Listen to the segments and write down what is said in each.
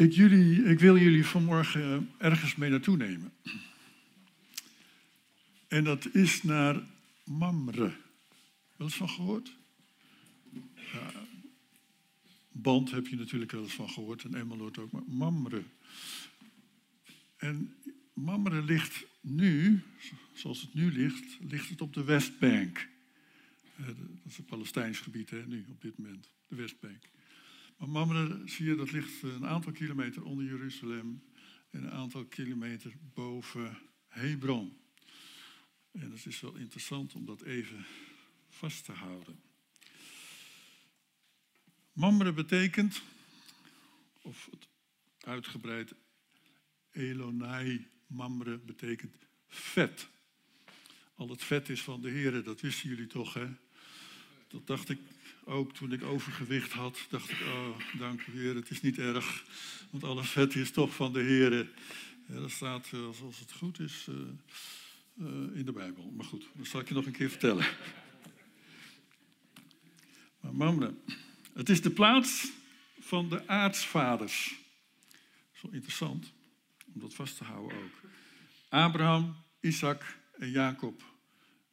Ik, jullie, ik wil jullie vanmorgen ergens mee naartoe nemen. En dat is naar Mamre. Wel eens van gehoord? Ja, Band heb je natuurlijk wel eens van gehoord en Emmeloord ook, maar Mamre. En Mamre ligt nu, zoals het nu ligt, ligt het op de Westbank. Eh, Dat is het Palestijns gebied hè, nu, op dit moment, de Westbank. Maar Mamre, zie je, dat ligt een aantal kilometer onder Jeruzalem en een aantal kilometer boven Hebron. En het is wel interessant om dat even vast te houden. Mamre betekent, of het uitgebreid Elonai Mamre betekent vet. Al het vet is van de Heer, dat wisten jullie toch, hè? Dat dacht ik ook toen ik overgewicht had. Dacht ik, oh, dank u Heer, het is niet erg. Want alle vet is toch van de Heer. Dat staat, eh, als het goed is, eh, eh, in de Bijbel. Maar goed, dat zal ik je nog een keer vertellen. Maar Mamre, het is de plaats van de aartsvaders. Wel interessant om dat vast te houden ook. Abraham, Isaac en Jacob,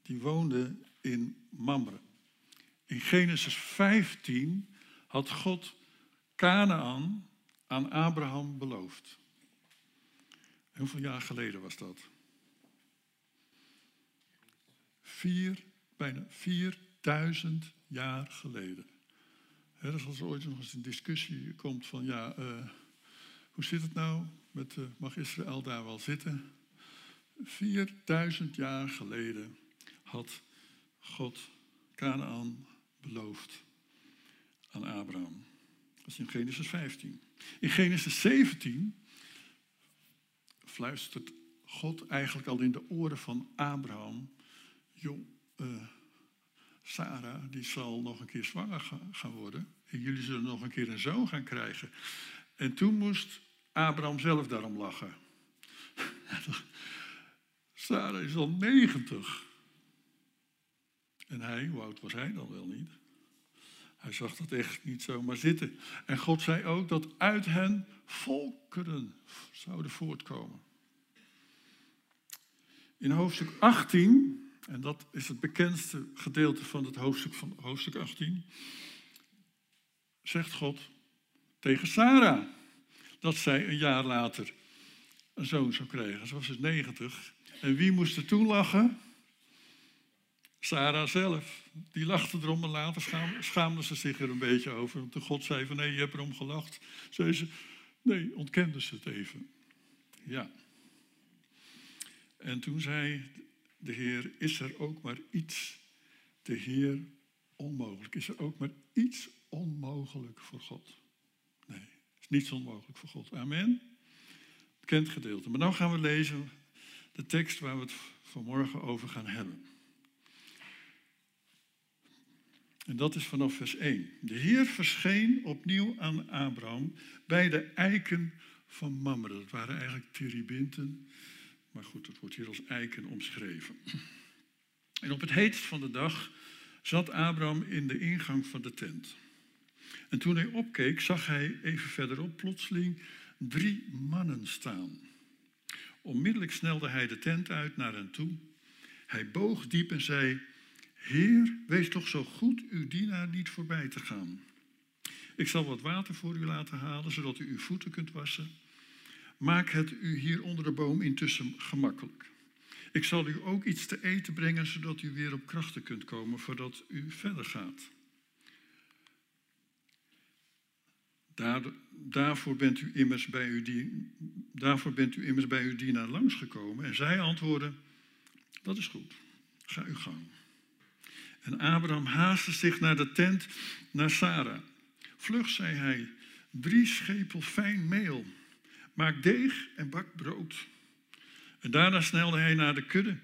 die woonden in Mamre. In Genesis 15 had God Canaan aan Abraham beloofd. Hoeveel jaar geleden was dat? Vier, bijna 4000 jaar geleden. Hè, dus als er ooit nog eens een discussie komt van ja, eh, hoe zit het nou met eh, mag Israël daar wel zitten? 4000 jaar geleden had God Canaan beloofd aan Abraham. Dat is in Genesis 15. In Genesis 17 fluistert God eigenlijk al in de oren van Abraham: Joh, eh, Sarah die zal nog een keer zwanger ga- gaan worden. En jullie zullen nog een keer een zoon gaan krijgen. En toen moest Abraham zelf daarom lachen. Sarah is al 90. En hij, hoe oud was hij dan wel niet? Hij zag dat echt niet zomaar zitten. En God zei ook dat uit hen volkeren zouden voortkomen. In hoofdstuk 18, en dat is het bekendste gedeelte van het hoofdstuk, van hoofdstuk 18, zegt God tegen Sarah dat zij een jaar later een zoon zou krijgen. Ze was dus 90. En wie moest er toen lachen? Sarah zelf. Die lachte erom en later schaam- schaamde ze zich er een beetje over. Want God zei van nee, je hebt erom gelacht. Zei ze, nee, ontkende ze het even. Ja. En toen zei de Heer, is er ook maar iets, de Heer, onmogelijk? Is er ook maar iets onmogelijk voor God? Nee, is niets onmogelijk voor God. Amen. Bekend gedeelte. Maar nu gaan we lezen de tekst waar we het vanmorgen over gaan hebben. En dat is vanaf vers 1. De Heer verscheen opnieuw aan Abraham bij de eiken van Mamre. Dat waren eigenlijk teribinten, maar goed, het wordt hier als eiken omschreven. En op het heetst van de dag zat Abraham in de ingang van de tent. En toen hij opkeek, zag hij even verderop plotseling drie mannen staan. Onmiddellijk snelde hij de tent uit naar hen toe. Hij boog diep en zei: Heer, wees toch zo goed uw dienaar niet voorbij te gaan. Ik zal wat water voor u laten halen, zodat u uw voeten kunt wassen. Maak het u hier onder de boom intussen gemakkelijk. Ik zal u ook iets te eten brengen, zodat u weer op krachten kunt komen voordat u verder gaat. Daar, daarvoor, bent u immers bij uw dien, daarvoor bent u immers bij uw dienaar langsgekomen. En zij antwoordden, dat is goed, ga uw gang. En Abraham haastte zich naar de tent naar Sarah. Vlug, zei hij, drie schepel fijn meel. Maak deeg en bak brood. En daarna snelde hij naar de kudde,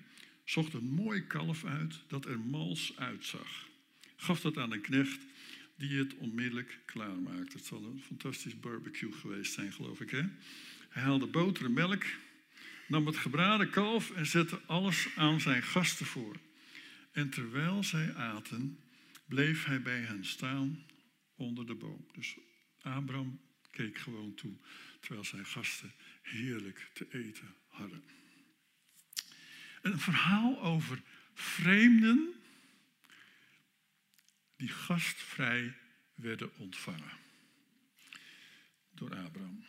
zocht een mooi kalf uit dat er mals uitzag. Gaf dat aan een knecht die het onmiddellijk klaarmaakte. Het zal een fantastisch barbecue geweest zijn, geloof ik. Hè? Hij haalde boter en melk, nam het gebraden kalf en zette alles aan zijn gasten voor. En terwijl zij aten, bleef hij bij hen staan onder de boom. Dus Abraham keek gewoon toe terwijl zijn gasten heerlijk te eten hadden. Een verhaal over vreemden die gastvrij werden ontvangen door Abraham.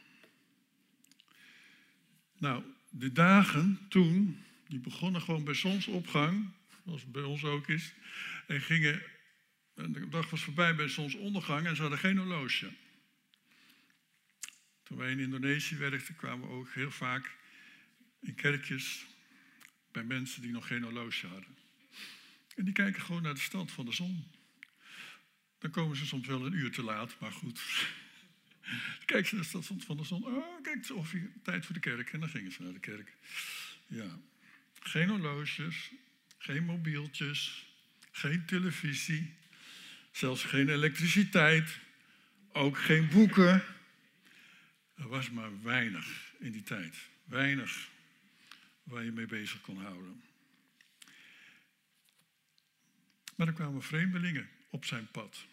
Nou, de dagen toen, die begonnen gewoon bij zonsopgang, zoals het bij ons ook is, en gingen, de dag was voorbij bij zonsondergang en ze hadden geen horloge. Toen wij in Indonesië werkten, kwamen we ook heel vaak in kerkjes bij mensen die nog geen horloge hadden. En die kijken gewoon naar de stand van de zon. Dan komen ze soms wel een uur te laat, maar goed. Dan kijken ze naar de stand van de zon. Oh, kijk, ongeveer tijd voor de kerk. En dan gingen ze naar de kerk. Ja. Geen horloges, geen mobieltjes, geen televisie, zelfs geen elektriciteit, ook geen boeken. Er was maar weinig in die tijd. Weinig waar je mee bezig kon houden. Maar er kwamen vreemdelingen op zijn pad.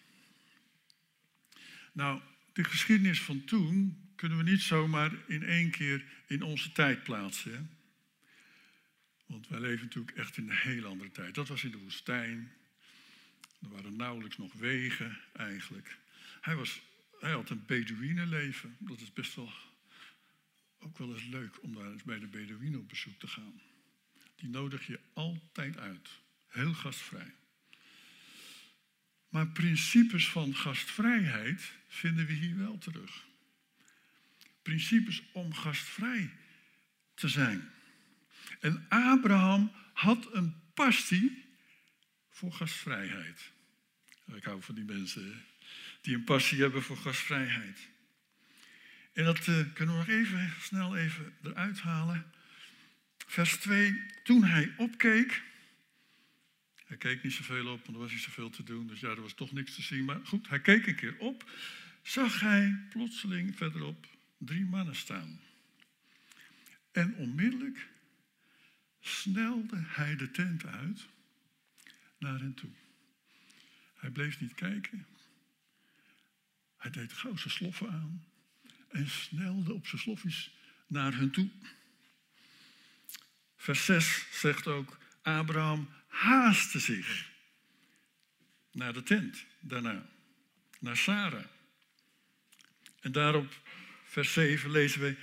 Nou, de geschiedenis van toen kunnen we niet zomaar in één keer in onze tijd plaatsen. Hè? Want wij leven natuurlijk echt in een heel andere tijd. Dat was in de woestijn. Er waren nauwelijks nog wegen eigenlijk. Hij, was, hij had een Bedouinenleven. Dat is best wel ook wel eens leuk om daar eens bij de Bedouinen op bezoek te gaan. Die nodig je altijd uit. Heel gastvrij. Maar principes van gastvrijheid vinden we hier wel terug. Principes om gastvrij te zijn. En Abraham had een passie voor gastvrijheid. Ik hou van die mensen die een passie hebben voor gastvrijheid. En dat uh, kunnen we nog even snel even eruit halen. Vers 2. Toen hij opkeek. Hij keek niet zoveel op, want er was niet zoveel te doen. Dus ja, er was toch niks te zien. Maar goed, hij keek een keer op. Zag hij plotseling verderop drie mannen staan. En onmiddellijk snelde hij de tent uit naar hen toe. Hij bleef niet kijken. Hij deed gauw zijn sloffen aan en snelde op zijn sloffies naar hen toe. Vers 6 zegt ook, Abraham haastte zich naar de tent daarna, naar Sarah. En daarop, vers 7, lezen we,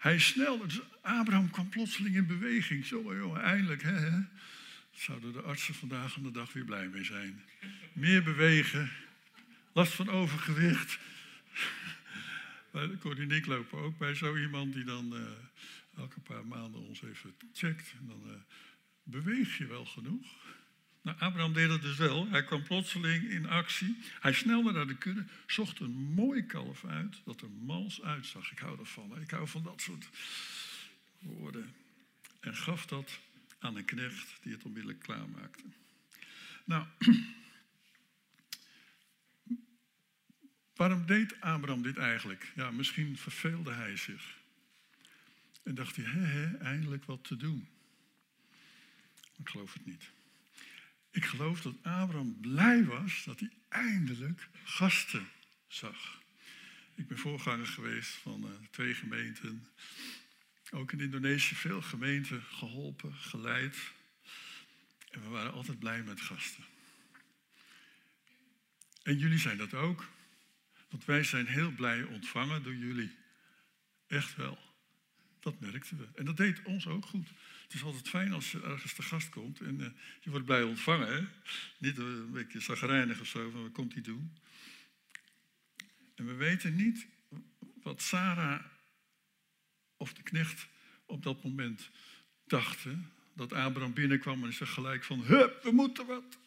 hij dus Abraham kwam plotseling in beweging. Zo, joh, eindelijk, hè. Zouden de artsen vandaag aan de dag weer blij mee zijn. Meer bewegen, last van overgewicht. Corrie en ik lopen ook bij zo iemand die dan uh, elke paar maanden ons even checkt. En dan uh, beweeg je wel genoeg. Nou, Abraham deed dat dus wel. Hij kwam plotseling in actie. Hij snelde naar de kudde, zocht een mooi kalf uit dat er mals uitzag. Ik hou ervan. Ik hou van dat soort woorden. En gaf dat aan een knecht die het onmiddellijk klaarmaakte. Nou, waarom deed Abraham dit eigenlijk? Ja, misschien verveelde hij zich. En dacht hij, hè, hè, eindelijk wat te doen. Ik geloof het niet. Ik geloof dat Abraham blij was dat hij eindelijk gasten zag. Ik ben voorganger geweest van uh, twee gemeenten. Ook in Indonesië veel gemeenten geholpen, geleid. En we waren altijd blij met gasten. En jullie zijn dat ook. Want wij zijn heel blij ontvangen door jullie. Beetje wel. Dat merkten we. En dat deed ons ook goed. Het is altijd fijn als je ergens te gast komt en uh, je wordt blij ontvangen. Hè? Niet een beetje zagrijnig of zo, van wat komt hij doen? En we weten niet wat Sarah of de knecht op dat moment dachten. Dat Abraham binnenkwam en ze gelijk van, hup, we moeten wat.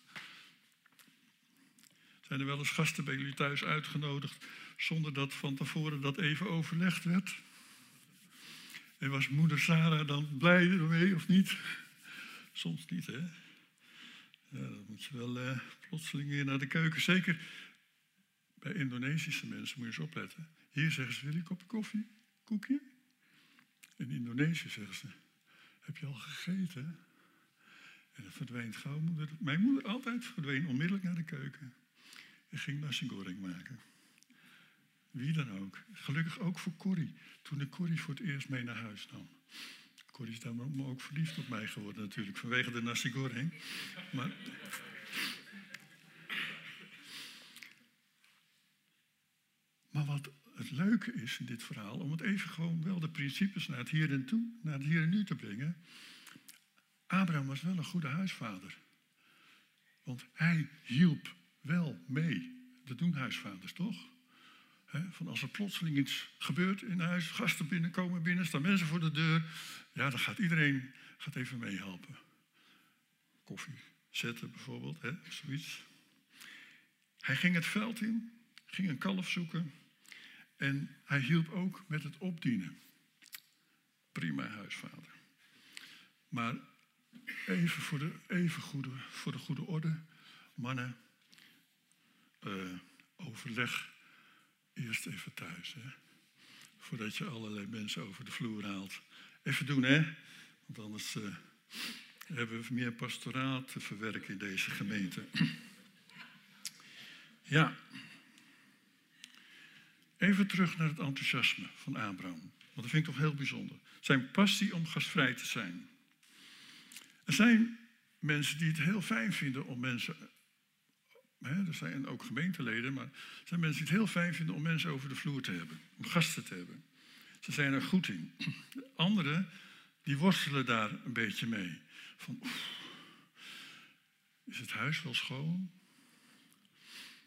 Zijn er wel eens gasten bij jullie thuis uitgenodigd zonder dat van tevoren dat even overlegd werd? En was moeder Sarah dan blij ermee of niet? Soms niet, hè? Dan moet je wel uh, plotseling weer naar de keuken. Zeker bij Indonesische mensen moet je eens opletten. Hier zeggen ze, wil je een kopje koffie? Koekje? In Indonesië zeggen ze, heb je al gegeten? En dat verdwijnt gauw. Moeder, mijn moeder altijd verdween onmiddellijk naar de keuken. En ging nasi goreng maken. Wie dan ook. Gelukkig ook voor Corrie. Toen ik Corrie voor het eerst mee naar huis nam. Corrie is daarom ook verliefd op mij geworden natuurlijk. Vanwege de nasi goreng. Maar... Maar wat het leuke is in dit verhaal, om het even gewoon wel de principes naar het hier en toe, naar het hier en nu te brengen. Abraham was wel een goede huisvader. Want hij hielp wel mee. Dat doen huisvaders toch? Van als er plotseling iets gebeurt in huis, gasten binnenkomen binnen, staan mensen voor de deur. Ja, dan gaat iedereen gaat even meehelpen. Koffie zetten bijvoorbeeld, hè, zoiets. Hij ging het veld in, ging een kalf zoeken en hij hielp ook met het opdienen. Prima huisvader. Maar even voor de, even goede, voor de goede orde, mannen, uh, overleg eerst even thuis. Hè? Voordat je allerlei mensen over de vloer haalt. Even doen, hè? Want anders uh, hebben we meer pastoraat te verwerken in deze gemeente. ja. Even terug naar het enthousiasme van Abraham. Want dat vind ik toch heel bijzonder. Zijn passie om gastvrij te zijn. Er zijn mensen die het heel fijn vinden om mensen. Hè, er zijn ook gemeenteleden, maar er zijn mensen die het heel fijn vinden om mensen over de vloer te hebben. Om gasten te hebben. Ze zijn er goed in. Anderen, die worstelen daar een beetje mee. Van, oef, is het huis wel schoon?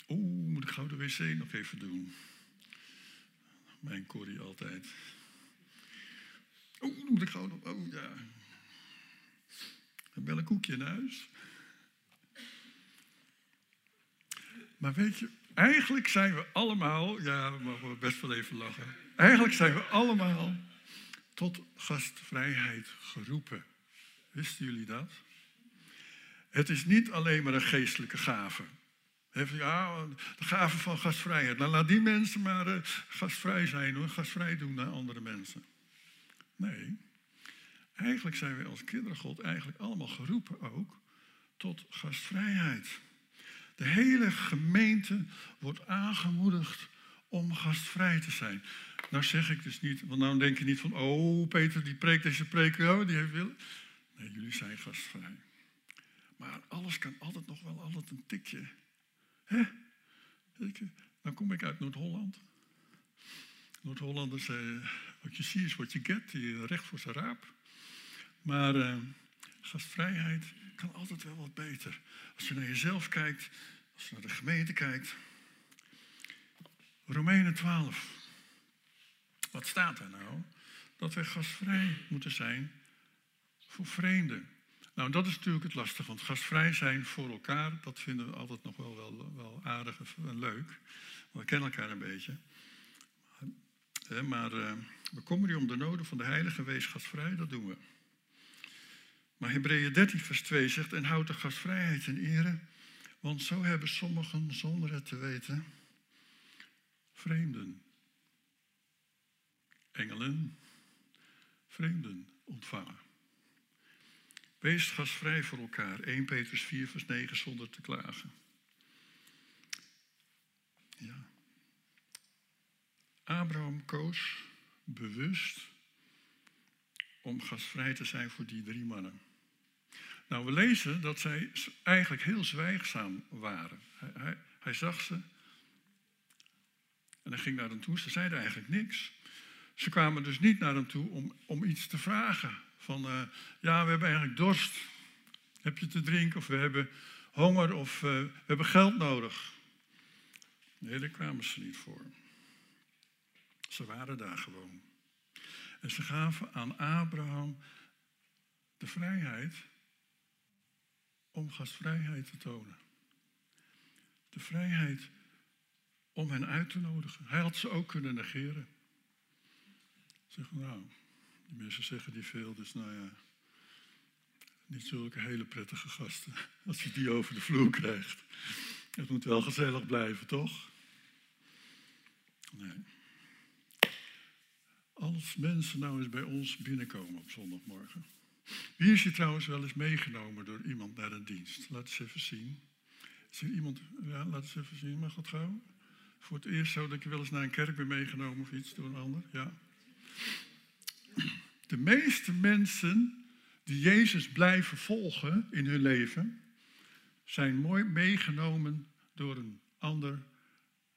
Oeh, moet ik gauw de wc nog even doen? Mijn Corrie altijd. Oeh, moet ik gauw nog... Oh ja, heb wel een koekje in huis. Maar weet je, eigenlijk zijn we allemaal, ja, we mogen best wel even lachen. Eigenlijk zijn we allemaal tot gastvrijheid geroepen. Wisten jullie dat? Het is niet alleen maar een geestelijke gave. Ja, de gave van gastvrijheid. Nou, laat die mensen maar uh, gastvrij zijn hoor, gastvrij doen naar andere mensen. Nee, Eigenlijk zijn we als kinderen God eigenlijk allemaal geroepen ook tot gastvrijheid. De hele gemeente wordt aangemoedigd om gastvrij te zijn. Nou zeg ik dus niet, want nou denk je niet van, oh Peter die preekt deze preek, oh, die heeft wil. Nee, jullie zijn gastvrij. Maar alles kan altijd nog wel altijd een tikje. Hè? Dan kom ik uit Noord-Holland. Noord-Hollanders, eh, wat je ziet is wat je get, die recht voor zijn raap. Maar uh, gastvrijheid kan altijd wel wat beter. Als je naar jezelf kijkt, als je naar de gemeente kijkt. Romeinen 12. Wat staat daar nou? Dat wij gastvrij moeten zijn voor vreemden. Nou, dat is natuurlijk het lastige, want gastvrij zijn voor elkaar, dat vinden we altijd nog wel, wel, wel aardig en leuk. We kennen elkaar een beetje. Maar uh, we komen hier om de noden van de heilige wees gastvrij, dat doen we. Maar Hebreeën 13, vers 2 zegt: En houd de gastvrijheid in ere, want zo hebben sommigen zonder het te weten vreemden, engelen, vreemden ontvangen. Wees gastvrij voor elkaar. 1 Petrus 4, vers 9, zonder te klagen. Ja. Abraham koos bewust om gastvrij te zijn voor die drie mannen. Nou, we lezen dat zij eigenlijk heel zwijgzaam waren. Hij, hij, zag ze en hij ging naar hen toe. Ze zeiden eigenlijk niks. Ze kwamen dus niet naar hem toe om, om iets te vragen. Van, uh, ja, we hebben eigenlijk dorst. Heb je te drinken? Of we hebben honger of uh, we hebben geld nodig. Nee, daar kwamen ze niet voor. Ze waren daar gewoon. En ze gaven aan Abraham de vrijheid om gastvrijheid te tonen. De vrijheid om hen uit te nodigen. Hij had ze ook kunnen negeren. Zeg, nou, die mensen zeggen die veel, dus nou ja, niet zulke hele prettige gasten als je die over de vloer krijgt. Het moet wel gezellig blijven, toch? Nee. Als mensen nou eens bij ons binnenkomen op zondagmorgen. Wie is je trouwens wel eens meegenomen door iemand naar een dienst? Laat eens even zien. Is er iemand? Ja, laat eens even zien. Mag dat gauw? Voor het eerst zo dat je wel eens naar een kerk bent meegenomen of iets door een ander? Ja. De meeste mensen die Jezus blijven volgen in hun leven, zijn mooi meegenomen door een ander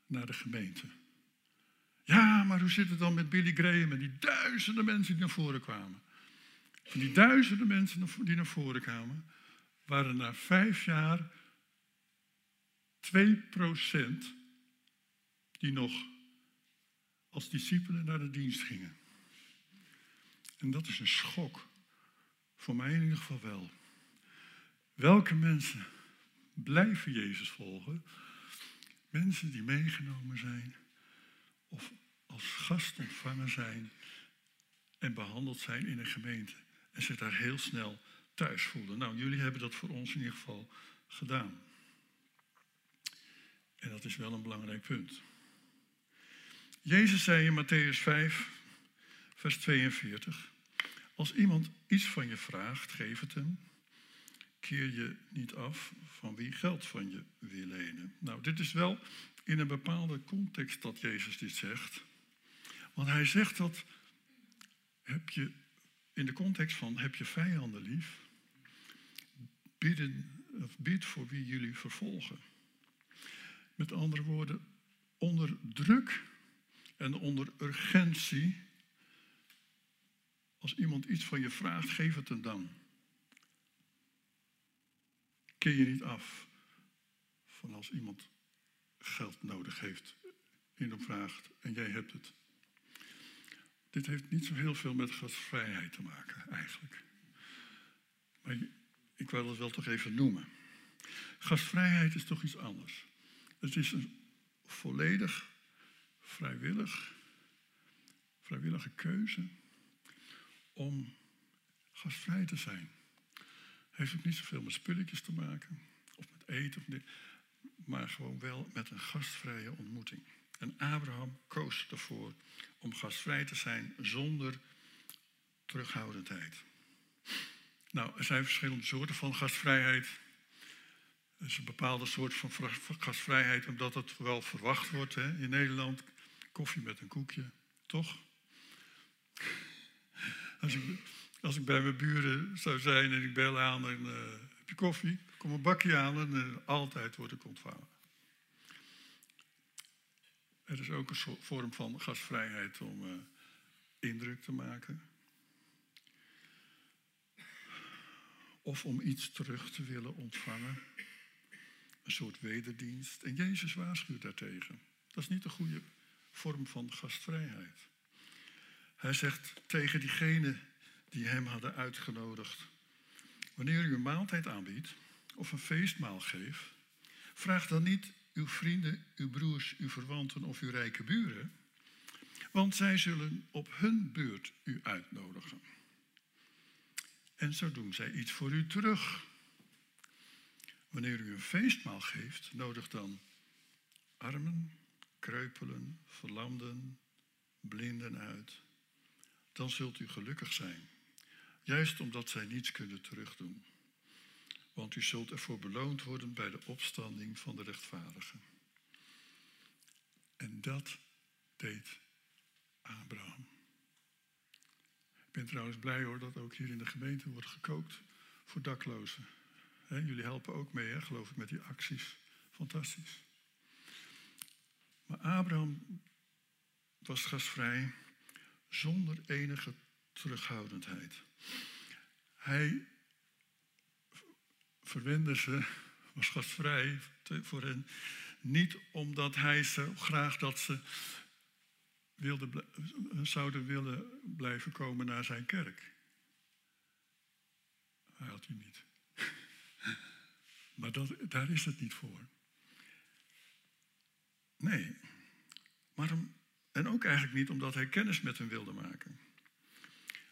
naar de gemeente. Ja, maar hoe zit het dan met Billy Graham en die duizenden mensen die naar voren kwamen? Van die duizenden mensen die naar voren kwamen, waren na vijf jaar 2% die nog als discipelen naar de dienst gingen. En dat is een schok. Voor mij in ieder geval wel. Welke mensen blijven Jezus volgen? Mensen die meegenomen zijn of als gast ontvangen zijn en behandeld zijn in een gemeente en zich daar heel snel thuis voelen. Nou, jullie hebben dat voor ons in ieder geval gedaan. En dat is wel een belangrijk punt. Jezus zei in Matthäus 5, vers 42, als iemand iets van je vraagt, geef het hem. Keer je niet af van wie geld van je wil lenen. Nou, dit is wel in een bepaalde context dat Jezus dit zegt. Want hij zegt dat heb je in de context van heb je vijanden lief, bieden, of voor wie jullie vervolgen. Met andere woorden, onder druk en onder urgentie, als iemand iets van je vraagt, geef het hem dan. Keer je niet af van als iemand geld nodig heeft in hem vraagt en jij hebt het. Dit heeft niet zo heel veel met gastvrijheid te maken, eigenlijk. Maar ik wil het wel toch even noemen. Gastvrijheid is toch iets anders. Het is een volledig vrijwillig, vrijwillige keuze om gastvrij te zijn. Heeft ook niet zoveel met spulletjes te maken, of met eten, maar gewoon wel met een gastvrije ontmoeting. En Abraham koos ervoor om gastvrij te zijn zonder terughoudendheid. Nou, er zijn verschillende soorten van gastvrijheid. Er is een bepaalde soort van gastvrijheid, omdat het wel verwacht wordt hè, in Nederland. Koffie met een koekje, toch? Als ik, bij mijn buren zou zijn en ik bel aan en uh, heb je koffie? Kom een bakje aan en uh, altijd word ik ontvangen. Er is ook een vorm van gastvrijheid om uh, indruk te maken. Of om iets terug te willen ontvangen. Een soort wederdienst. En Jezus waarschuwt daartegen. Dat is niet de goede vorm van gastvrijheid. Hij zegt tegen diegenen die hem hadden uitgenodigd: Wanneer u een maaltijd aanbiedt of een feestmaal geeft, vraag dan niet uw vrienden, uw broers, uw verwanten of uw rijke buren, want zij zullen op hun beurt u uitnodigen. En zo doen zij iets voor u terug. Wanneer u een feestmaal geeft, nodig dan armen, kreupelen, verlamden, blinden uit. Dan zult u gelukkig zijn, juist omdat zij niets kunnen terugdoen want u zult ervoor beloond worden bij de opstanding van de rechtvaardigen. En dat deed Abraham. Ik ben trouwens blij hoor dat ook hier in de gemeente wordt gekookt voor daklozen. jullie helpen ook mee, geloof ik, met die acties. Fantastisch. Maar Abraham was gastvrij zonder enige terughoudendheid. Hij verwende ze, was gastvrij voor hen. Niet omdat hij zo graag dat ze wilde, zouden willen blijven komen naar zijn kerk. Hij had u niet. Maar dat, daar is het niet voor. Nee. Maar en ook eigenlijk niet omdat hij kennis met hen wilde maken.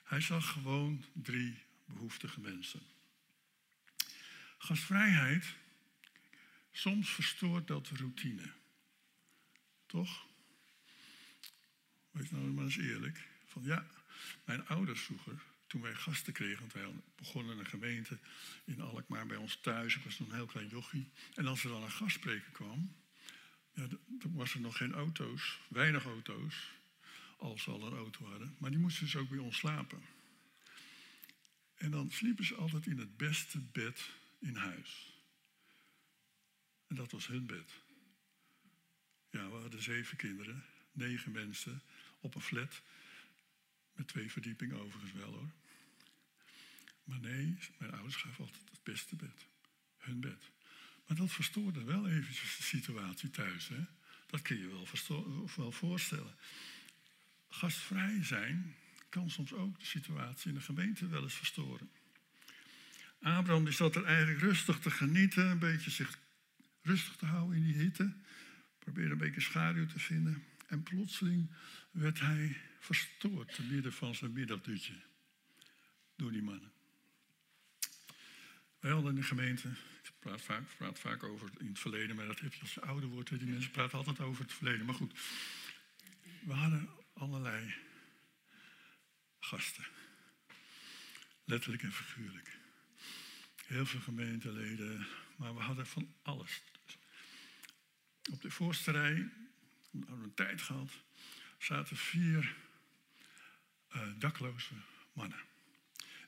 Hij zag gewoon drie behoeftige mensen. Gastvrijheid, soms verstoort dat routine. Toch? Wees nou maar eens eerlijk. Van ja, mijn ouders vroeger, toen wij gasten kregen, want wij begonnen een gemeente in Alkmaar bij ons thuis. Ik was nog een heel klein jochie. En als er dan een gastspreker kwam, Ja, was er nog geen auto's, weinig auto's, als ze al een auto hadden. Maar die moesten dus ook bij ons slapen. En dan sliepen ze altijd in het beste bed in huis. En dat was hun bed. Ja, we hadden zeven kinderen, negen mensen op een flat. Met twee verdiepingen overigens wel hoor. Maar nee, mijn ouders gaven altijd het beste bed. Hun bed. Maar dat verstoorde wel eventjes de situatie thuis. Hè? Dat kun je wel, wel voorstellen. Gastvrij zijn kan soms ook de situatie in de gemeente wel eens verstoren. Abraham die zat er eigenlijk rustig te genieten, een beetje zich rustig te houden in die hitte. Probeerde een beetje schaduw te vinden. En plotseling werd hij verstoord te midden van zijn middagdutje door die mannen. Wij hadden in de gemeente, ik praat vaak, praat vaak over in het verleden, maar dat heb je als je ouder wordt. Die mensen praten altijd over het verleden. Maar goed, we hadden allerlei gasten. Letterlijk en figuurlijk. Heel veel gemeenteleden, maar we hadden van alles. Op de voorste rij, we hadden een tijd gehad, zaten vier uh, dakloze mannen.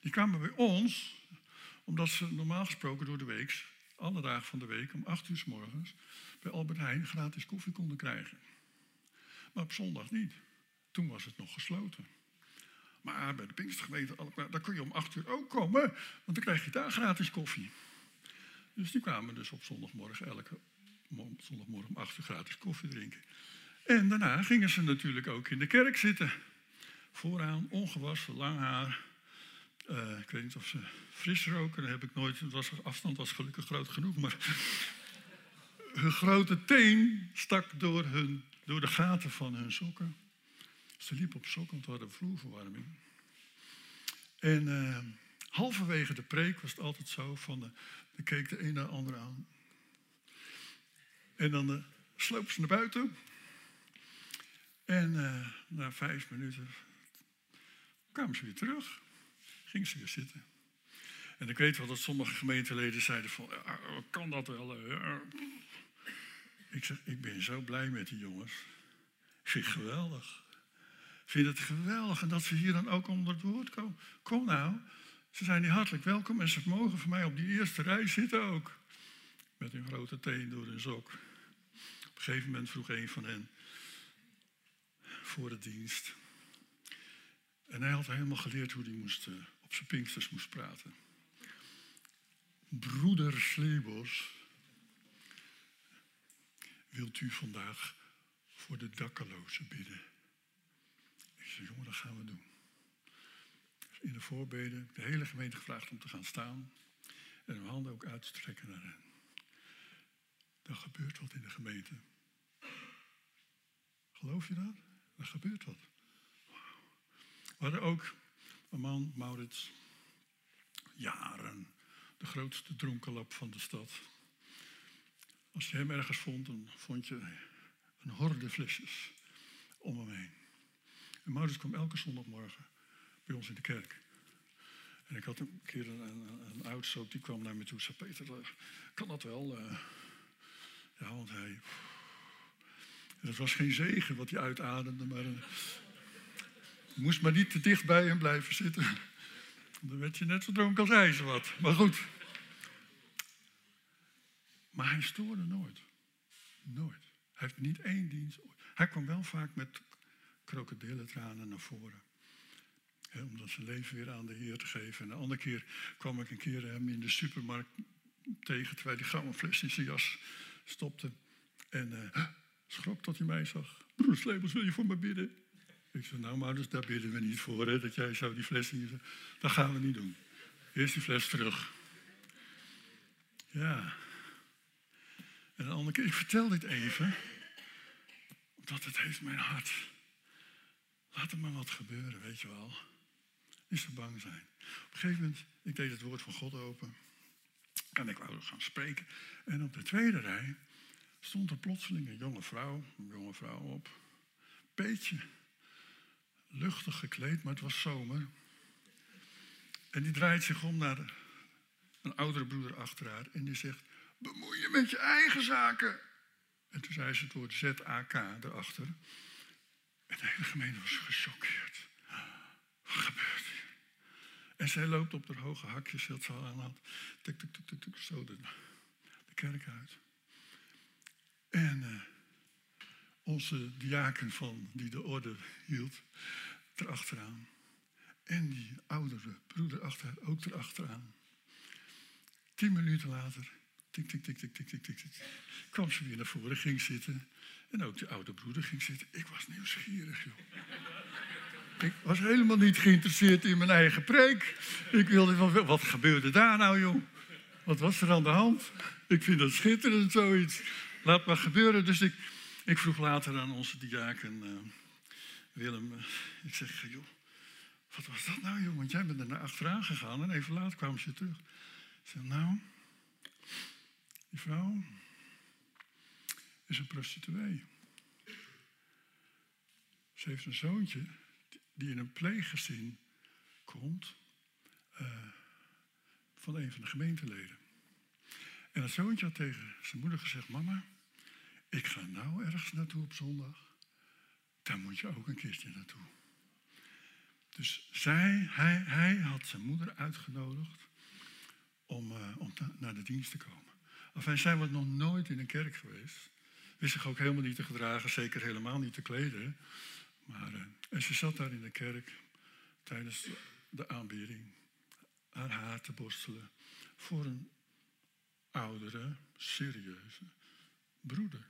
Die kwamen bij ons omdat ze normaal gesproken door de week, alle dagen van de week, om acht uur s morgens, bij Albert Heijn gratis koffie konden krijgen. Maar op zondag niet. Toen was het nog gesloten. Maar bij de Pinkstergemeente, daar kun je om acht uur ook komen, want dan krijg je daar gratis koffie. Dus die kwamen dus op zondagmorgen, elke zondagmorgen om acht uur gratis koffie drinken. En daarna gingen ze natuurlijk ook in de kerk zitten. Vooraan, ongewassen, lang haar. Uh, ik weet niet of ze fris roken, dat heb ik nooit. Het was, afstand was gelukkig groot genoeg, maar hun grote teen stak door, hun, door de gaten van hun sokken. Ze liep op sokken, want we hadden vloerverwarming. En uh, halverwege de preek was het altijd zo van, de, de keek de een naar de ander aan. En dan uh, sloop ze naar buiten. En uh, na vijf minuten kwamen ze weer terug. Ging ze weer zitten. En ik weet wel dat sommige gemeenteleden zeiden van, kan dat wel? Ik zeg, ik ben zo blij met die jongens. Ik vind het geweldig. Vind het geweldig en dat ze hier dan ook onder het woord komen. Kom nou, ze zijn hier hartelijk welkom en ze mogen voor mij op die eerste rij zitten ook. Met een grote teen door hun sok. Op een gegeven moment vroeg een van hen voor de dienst. En hij had helemaal geleerd hoe hij moest, uh, op zijn pinksters moest praten. Broeder Slebos, wilt u vandaag voor de dakkelozen bidden? Ik jongen, dat gaan we doen. In de voorbeden, de hele gemeente gevraagd om te gaan staan en hun handen ook uit te trekken naar hen. Dan gebeurt wat in de gemeente. Geloof je dat? Er gebeurt wat. We hadden ook een man, Maurits, jaren de grootste dronkenlap van de stad. Als je hem ergens vond, dan vond je een horde flesjes om hem heen. En Maurits kwam elke zondagmorgen bij ons in de kerk. En ik had een keer een, een, een die kwam naar me toe en zei: Peter, eh, kan dat wel? Uh, ja, want hij. Het was geen zegen wat hij uitademde, maar. Uh, moest maar niet te dicht bij hem blijven zitten. Dan werd je net zo dronken als hij wat. Maar goed. Maar hij stoorde nooit. Nooit. Hij heeft niet één dienst. Hij kwam wel vaak met krokodillentranen naar voren. om dat zijn leven weer aan de Heer te geven. En een andere keer kwam ik een keer hem in de supermarkt tegen... terwijl hij gauw een fles in zijn jas stopte. En uh, schrok dat hij mij zag. Broer Slebels, wil je voor me bidden? Ik zei, nou maar, dus daar bidden we niet voor, hè, dat jij zo die fles in Dat gaan we niet doen. Eerst die fles terug. Ja. En een andere keer, ik vertel dit even, omdat het heeft mijn hart. Laat er maar wat gebeuren, weet je wel. Niet zo bang zijn. Op een gegeven moment, ik deed het woord van God open. En ik wou gaan spreken. En op de tweede rij stond er plotseling een jonge vrouw, een jonge vrouw op. Beetje luchtig gekleed, maar het was zomer. En die draait zich om naar een oudere broeder achter haar en die zegt: Bemoei je met je eigen zaken. En toen zei ze het woord ZAK erachter. En de hele gemeente was gechoqueerd. Wat gebeurt hier? En zij loopt op haar hoge hakjes, dat ze al aan had. Tik, tik, tik, tik, tik, zo de, de kerk uit. En uh, onze diaken van, die de orde hield, erachteraan. En die oudere broeder achter, ook erachteraan. Tien minuten later, tik, tik, tik, tik, tik, tik, tik, tik, kwam ze weer naar voren, ging zitten. En ook de oude broeder ging zitten. Ik was nieuwsgierig, joh. Ik was helemaal niet geïnteresseerd in mijn eigen preek. Ik wilde van, wat gebeurde daar nou, joh? Wat was er aan de hand? Ik vind dat schitterend, zoiets. Laat maar gebeuren. Dus ik, ik vroeg later aan onze diaken uh, Willem. Uh, ik zeg, joh, wat was dat nou, joh? Want jij bent er naar achteraan gegaan en even later kwam ze terug. Ik zeg, nou, die vrouw is een prostituee. Ze heeft een zoontje die in een pleeggezin komt uh, van een van de gemeenteleden. En dat zoontje had tegen zijn moeder gezegd: Mama, ik ga nou ergens naartoe op zondag. Daar moet je ook een keertje naartoe. Dus zij, hij, hij had zijn moeder uitgenodigd om, uh, om naar de dienst te komen. Enfin, zijn we nog nooit in een kerk geweest. Wist zich ook helemaal niet te gedragen, zeker helemaal niet te kleden. Maar, uh, en ze zat daar in de kerk tijdens de aanbieding haar haar te borstelen voor een oudere, serieuze broeder.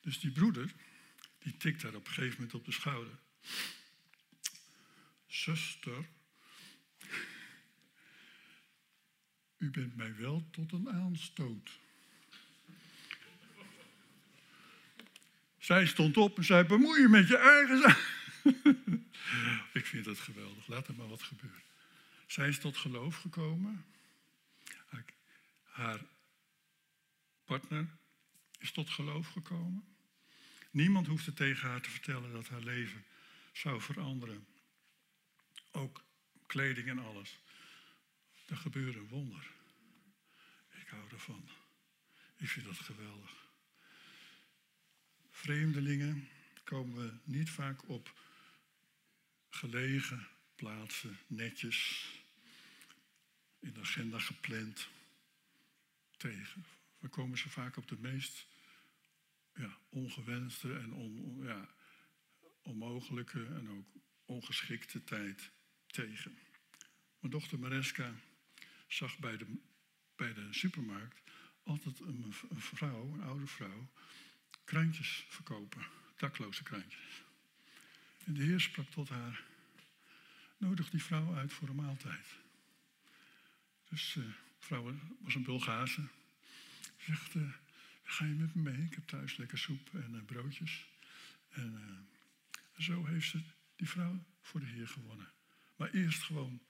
Dus die broeder, die tikt daar op een gegeven moment op de schouder. Zuster, u bent mij wel tot een aanstoot. Zij stond op en zei: Bemoei je met je eigen zaak. Ik vind dat geweldig. Laat er maar wat gebeuren. Zij is tot geloof gekomen. Haar partner is tot geloof gekomen. Niemand hoefde tegen haar te vertellen dat haar leven zou veranderen. Ook kleding en alles. Er gebeurde een wonder. Ik hou ervan. Ik vind dat geweldig. Vreemdelingen komen we niet vaak op gelegen plaatsen, netjes, in de agenda gepland, tegen. We komen ze vaak op de meest ja, ongewenste en on, ja, onmogelijke en ook ongeschikte tijd tegen. Mijn dochter Mareska zag bij de, bij de supermarkt altijd een, een vrouw, een oude vrouw, krantjes verkopen, dakloze krantjes. En de Heer sprak tot haar, nodig die vrouw uit voor een maaltijd. Dus de uh, vrouw was een Bulgaarse. Zegt, uh, ga je met me mee? Ik heb thuis lekker soep en uh, broodjes. En zo heeft ze die vrouw voor de Heer gewonnen. Maar eerst gewoon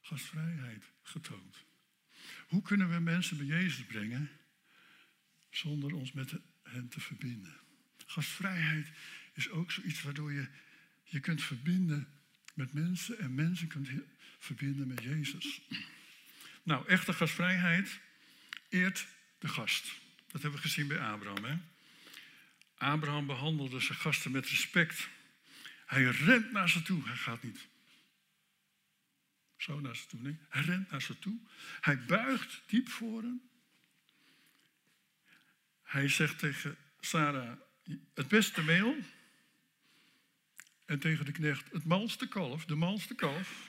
gastvrijheid getoond. Hoe kunnen we mensen bij Jezus brengen zonder ons met hen te verbinden? Gastvrijheid is ook zoiets waardoor je je kunt verbinden met mensen en mensen kunt verbinden met Jezus. Nou, echte gastvrijheid eert de gast. Dat hebben we gezien bij Abraham. Hè? Abraham behandelde zijn gasten met respect. Hij rent naar ze toe. Hij gaat niet zo naar ze toe. Hij rent naar ze toe. Hij buigt diep voor hem. Hij zegt tegen Sarah: Het beste meel. En tegen de knecht: Het malste kalf, de malste kalf,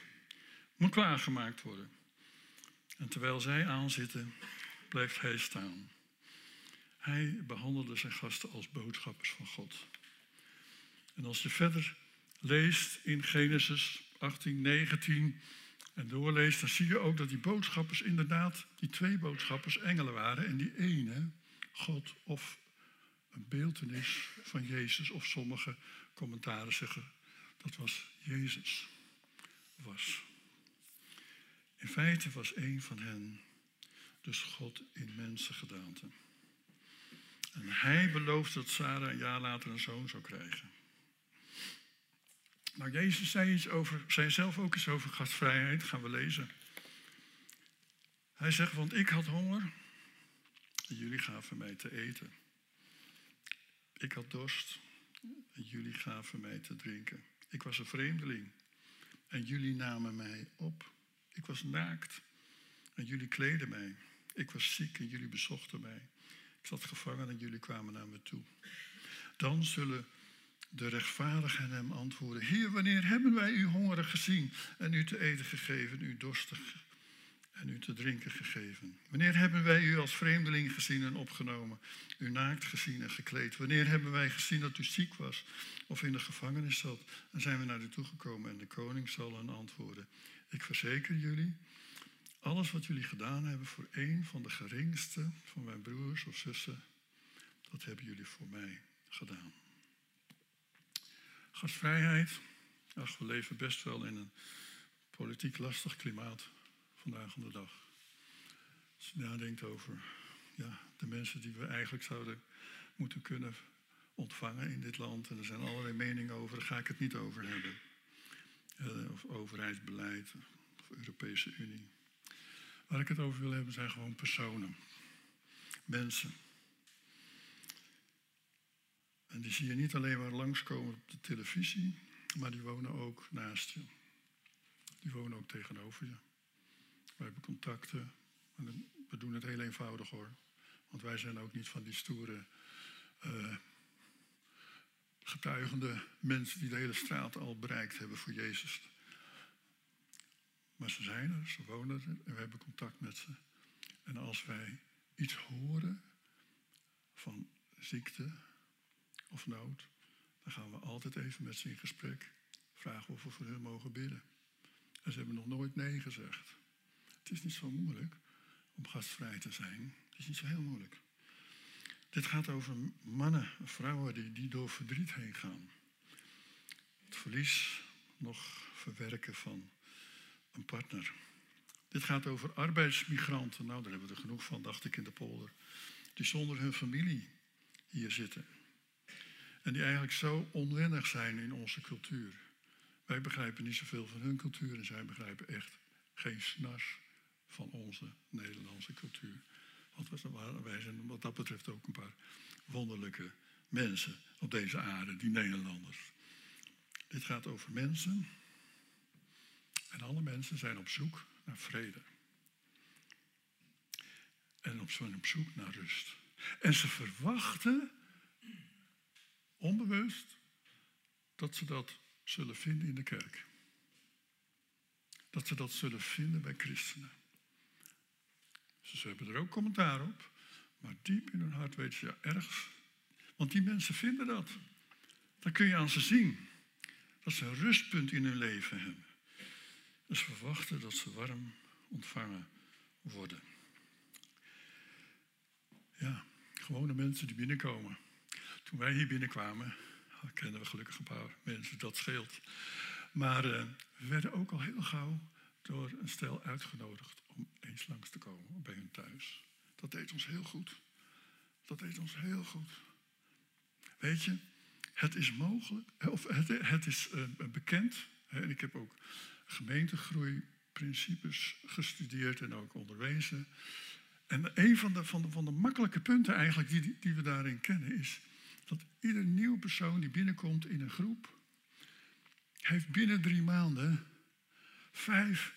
moet klaargemaakt worden. En terwijl zij aanzitten, blijft hij staan. Hij behandelde zijn gasten als boodschappers van God. En als je verder leest in Genesis 18, 19 en doorleest, dan zie je ook dat die boodschappers inderdaad, die twee boodschappers, engelen waren. En die ene, God of een beeldenis van Jezus, of sommige commentaren zeggen dat was Jezus. Was. In feite was een van hen dus God in mensengedaante. En hij beloofde dat Sarah een jaar later een zoon zou krijgen. Nou, Jezus zei, iets over, zei zelf ook iets over gastvrijheid, gaan we lezen. Hij zegt, want ik had honger jullie gaven mij te eten. Ik had dorst en jullie gaven mij te drinken. Ik was een vreemdeling en jullie namen mij op. Ik was naakt en jullie kleden mij. Ik was ziek en jullie bezochten mij. Ik zat gevangen en jullie kwamen naar me toe. Dan zullen de rechtvaardigen hem antwoorden: Heer, wanneer hebben wij u hongerig gezien en u te eten gegeven, u dorstig en u te drinken gegeven? Wanneer hebben wij u als vreemdeling gezien en opgenomen, u naakt gezien en gekleed? Wanneer hebben wij gezien dat u ziek was of in de gevangenis zat en zijn we naar u toegekomen? En de koning zal hen antwoorden: Ik verzeker jullie, alles wat jullie gedaan hebben voor een van de geringste van mijn broers of zussen, dat hebben jullie voor mij gedaan. Gastvrijheid. Ach, we leven best wel in een politiek lastig klimaat vandaag de dag. Als je nadenkt over ja, de mensen die we eigenlijk zouden moeten kunnen ontvangen in dit land. En er zijn allerlei meningen over, daar ga ik het niet over hebben. Uh, of overheidsbeleid, of Europese Unie. Waar ik het over wil hebben zijn gewoon personen. Mensen. En die zie je niet alleen maar langskomen op de televisie, maar die wonen ook naast je. Die wonen ook tegenover je. We hebben contacten. En we doen het heel eenvoudig hoor. Want wij zijn ook niet van die stoere, uh, getuigende mensen die de hele straat al bereikt hebben voor Jezus. Maar ze zijn er, ze wonen er en we hebben contact met ze. En als wij iets horen van ziekte of nood, dan gaan we altijd even met ze in gesprek. Vragen of we voor hun mogen bidden. En ze hebben nog nooit nee gezegd. Het is niet zo moeilijk om gastvrij te zijn. Het is niet zo heel moeilijk. Dit gaat over mannen, vrouwen die, die door verdriet heen gaan. Het verlies nog verwerken van een partner. Dit gaat over arbeidsmigranten. Nou, daar hebben we er genoeg van, dacht ik in de polder. Die zonder hun familie hier zitten. En die eigenlijk zo onwennig zijn in onze cultuur. Wij begrijpen niet zoveel van hun cultuur en zij begrijpen echt geen snars van onze Nederlandse cultuur. Want wij zijn wat dat betreft ook een paar wonderlijke mensen op deze aarde, die Nederlanders. Dit gaat over mensen. En alle mensen zijn op zoek naar vrede. En op, op zoek naar rust. En ze verwachten, onbewust, dat ze dat zullen vinden in de kerk. Dat ze dat zullen vinden bij christenen. Ze hebben er ook commentaar op, maar diep in hun hart weten ze ja, ergens. Want die mensen vinden dat. Dat kun je aan ze zien. Dat ze een rustpunt in hun leven hebben. Dus verwachten dat ze warm ontvangen worden. Ja, gewone mensen die binnenkomen. Toen wij hier binnenkwamen, kennen we gelukkig een paar mensen, dat scheelt. Maar uh, we werden ook al heel gauw door een stel uitgenodigd om eens langs te komen bij hun thuis. Dat deed ons heel goed. Dat deed ons heel goed. Weet je, het is mogelijk, of het, het is uh, bekend, hè, en ik heb ook gemeentegroeiprincipes gestudeerd en ook onderwezen. En een van de, van de, van de makkelijke punten eigenlijk die, die we daarin kennen is dat ieder nieuwe persoon die binnenkomt in een groep, heeft binnen drie maanden vijf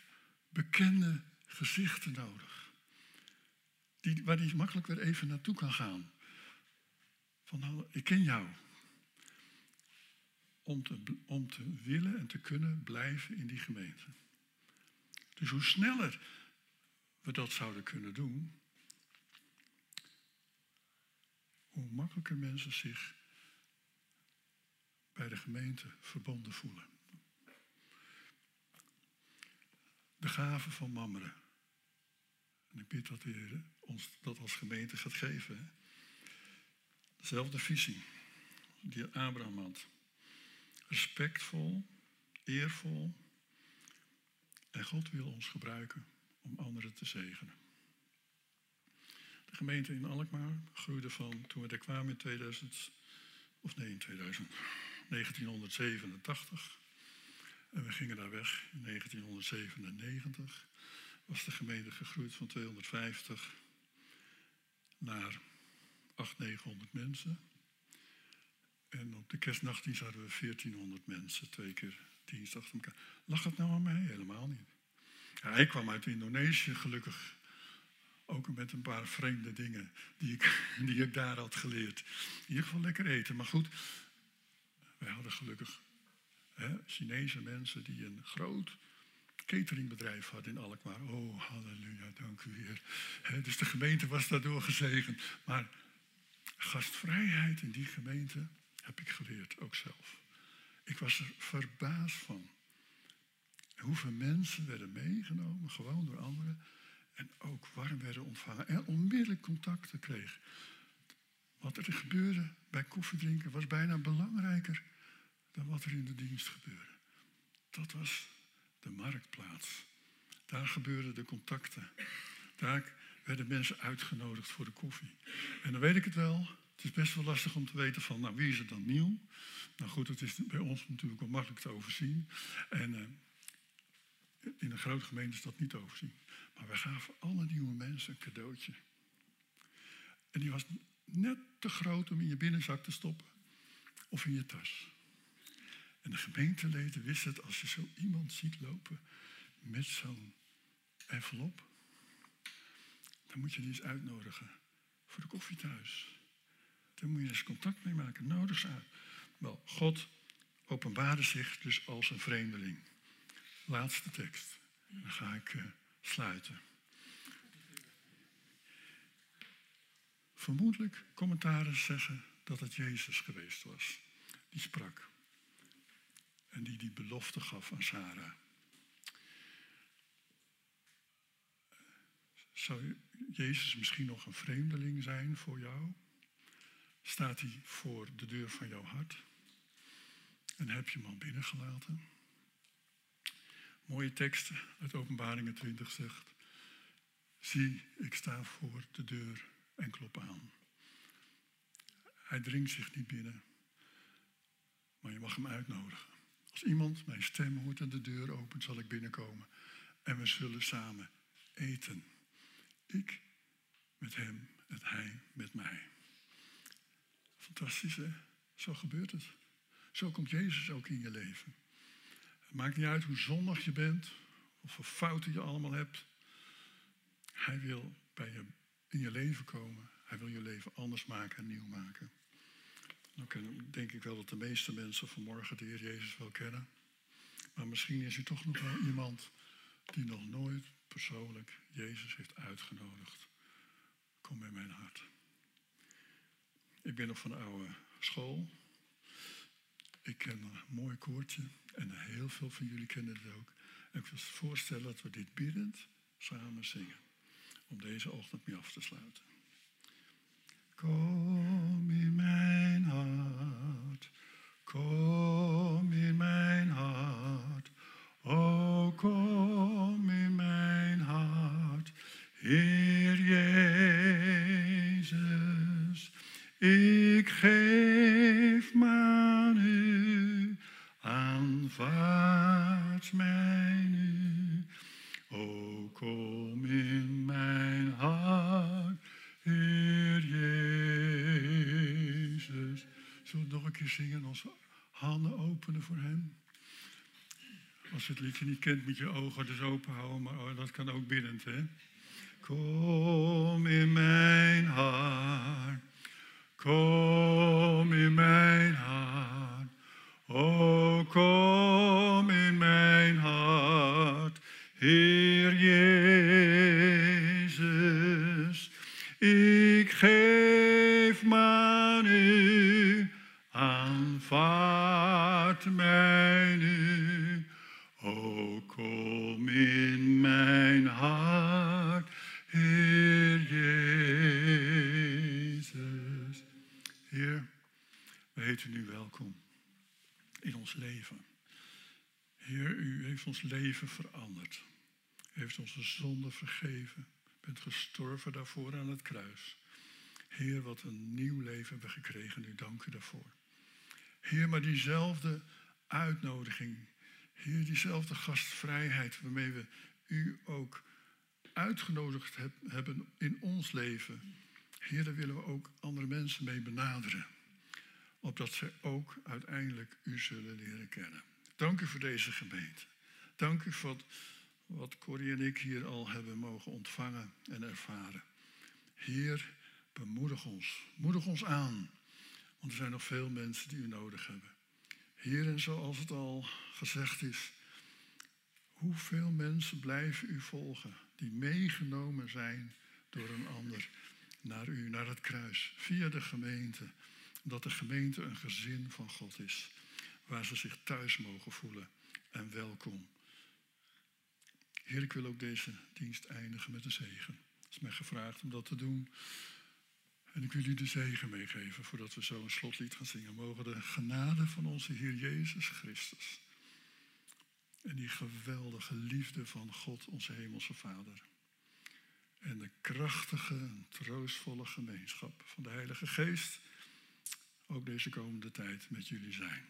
bekende gezichten nodig. Die, waar hij makkelijk weer even naartoe kan gaan. Van ik ken jou. Om te, om te willen en te kunnen blijven in die gemeente. Dus hoe sneller we dat zouden kunnen doen, hoe makkelijker mensen zich bij de gemeente verbonden voelen. De gave van mammeren. En ik bid dat de ons dat als gemeente gaat geven. Dezelfde visie die Abraham had. Respectvol, eervol. En God wil ons gebruiken om anderen te zegenen. De gemeente in Alkmaar groeide van toen we er kwamen in 2000, of nee, in 2000, 1987. En we gingen daar weg in 1997 was de gemeente gegroeid van 250 naar 800, 900 mensen. En op de kerstnachtdienst hadden we 1400 mensen, twee keer dienst achter elkaar. Lag het nou aan mij? Helemaal niet. Ja, ik kwam uit Indonesië, gelukkig ook met een paar vreemde dingen die ik, die ik daar had geleerd. In ieder geval lekker eten. Maar goed, wij hadden gelukkig hè, Chinese mensen die een groot cateringbedrijf hadden in Alkmaar. Oh, halleluja, dank u weer. dus de gemeente was daardoor gezegend. Maar gastvrijheid in die gemeente heb ik geleerd, ook zelf. Ik was er verbaasd van. Hoeveel mensen werden meegenomen, gewoon door anderen. En ook warm werden ontvangen. En onmiddellijk contacten kregen. Wat er gebeurde bij koffiedrinken was bijna belangrijker dan wat er in de dienst gebeurde. Dat was de marktplaats. Daar gebeurden de contacten. Daar werden mensen uitgenodigd voor de koffie. En dan weet ik het wel. Het is best wel lastig om te weten van, nou, wie is er dan nieuw? Nou goed, het is bij ons natuurlijk wel makkelijk te overzien. En uh, in een grote gemeente is dat niet te overzien. Maar we gaven alle nieuwe mensen een cadeautje. En die was net te groot om in je binnenzak te stoppen of in je tas. En de gemeenteleden wisten het als je zo iemand ziet lopen met zo'n envelop, dan moet je die eens uitnodigen voor de koffie thuis. Daar moet je eens contact mee maken, nodig ze uit. Wel, God openbaarde zich dus als een vreemdeling. Laatste tekst. Dan ga ik uh, sluiten. Vermoedelijk commentaren zeggen dat het Jezus geweest was. Die sprak. En die die belofte gaf aan Sarah. Zou Jezus misschien nog een vreemdeling zijn voor jou? Staat hij voor de deur van jouw hart? En heb je hem al binnengelaten? Mooie teksten uit Openbaringen 20 zegt: Zie, ik sta voor de deur en klop aan. Hij dringt zich niet binnen, maar je mag hem uitnodigen. Als iemand mijn stem hoort en de deur opent, zal ik binnenkomen. En we zullen samen eten. Ik met hem en hij met mij. Fantastisch, hè? Zo gebeurt het. Zo komt Jezus ook in je leven. Maakt niet uit hoe zondig je bent, of wat fouten je allemaal hebt. Hij wil bij je, in je leven komen. Hij wil je leven anders maken en nieuw maken. Dan denk ik wel dat de meeste mensen vanmorgen de Heer Jezus wel kennen. Maar misschien is er toch nog wel iemand die nog nooit persoonlijk Jezus heeft uitgenodigd. Kom bij mijn hart. Ik ben nog van de oude school. Ik ken een mooi koortje en heel veel van jullie kennen het ook. En ik wil voorstellen dat we dit biddend samen zingen. Om deze ochtend mee af te sluiten. Kom in mijn hart, kom in mijn hart, oh kom in mijn hart, Heer Jezus, ik geef me aan u, aanvaard mij zingen, onze handen openen voor Hem? Als je het liedje niet kent, moet je ogen dus open houden, maar oh, dat kan ook biddend, hè? Kom in mijn hart, kom in mijn hart, oh zonde vergeven bent gestorven daarvoor aan het kruis. Heer, wat een nieuw leven hebben we gekregen. U dank u daarvoor. Heer, maar diezelfde uitnodiging, Heer, diezelfde gastvrijheid waarmee we u ook uitgenodigd hebben in ons leven. Hier daar willen we ook andere mensen mee benaderen. Opdat ze ook uiteindelijk u zullen leren kennen. Dank u voor deze gemeente. Dank u voor wat Corrie en ik hier al hebben mogen ontvangen en ervaren. Heer, bemoedig ons. Moedig ons aan. Want er zijn nog veel mensen die u nodig hebben. Heer, en zoals het al gezegd is, hoeveel mensen blijven u volgen die meegenomen zijn door een ander naar u, naar het kruis, via de gemeente. Dat de gemeente een gezin van God is, waar ze zich thuis mogen voelen en welkom. Heer, ik wil ook deze dienst eindigen met een zegen. Het is mij gevraagd om dat te doen. En ik wil u de zegen meegeven voordat we zo een slotlied gaan zingen. Mogen de genade van onze Heer Jezus Christus en die geweldige liefde van God, onze Hemelse Vader. En de krachtige en troostvolle gemeenschap van de Heilige Geest ook deze komende tijd met jullie zijn.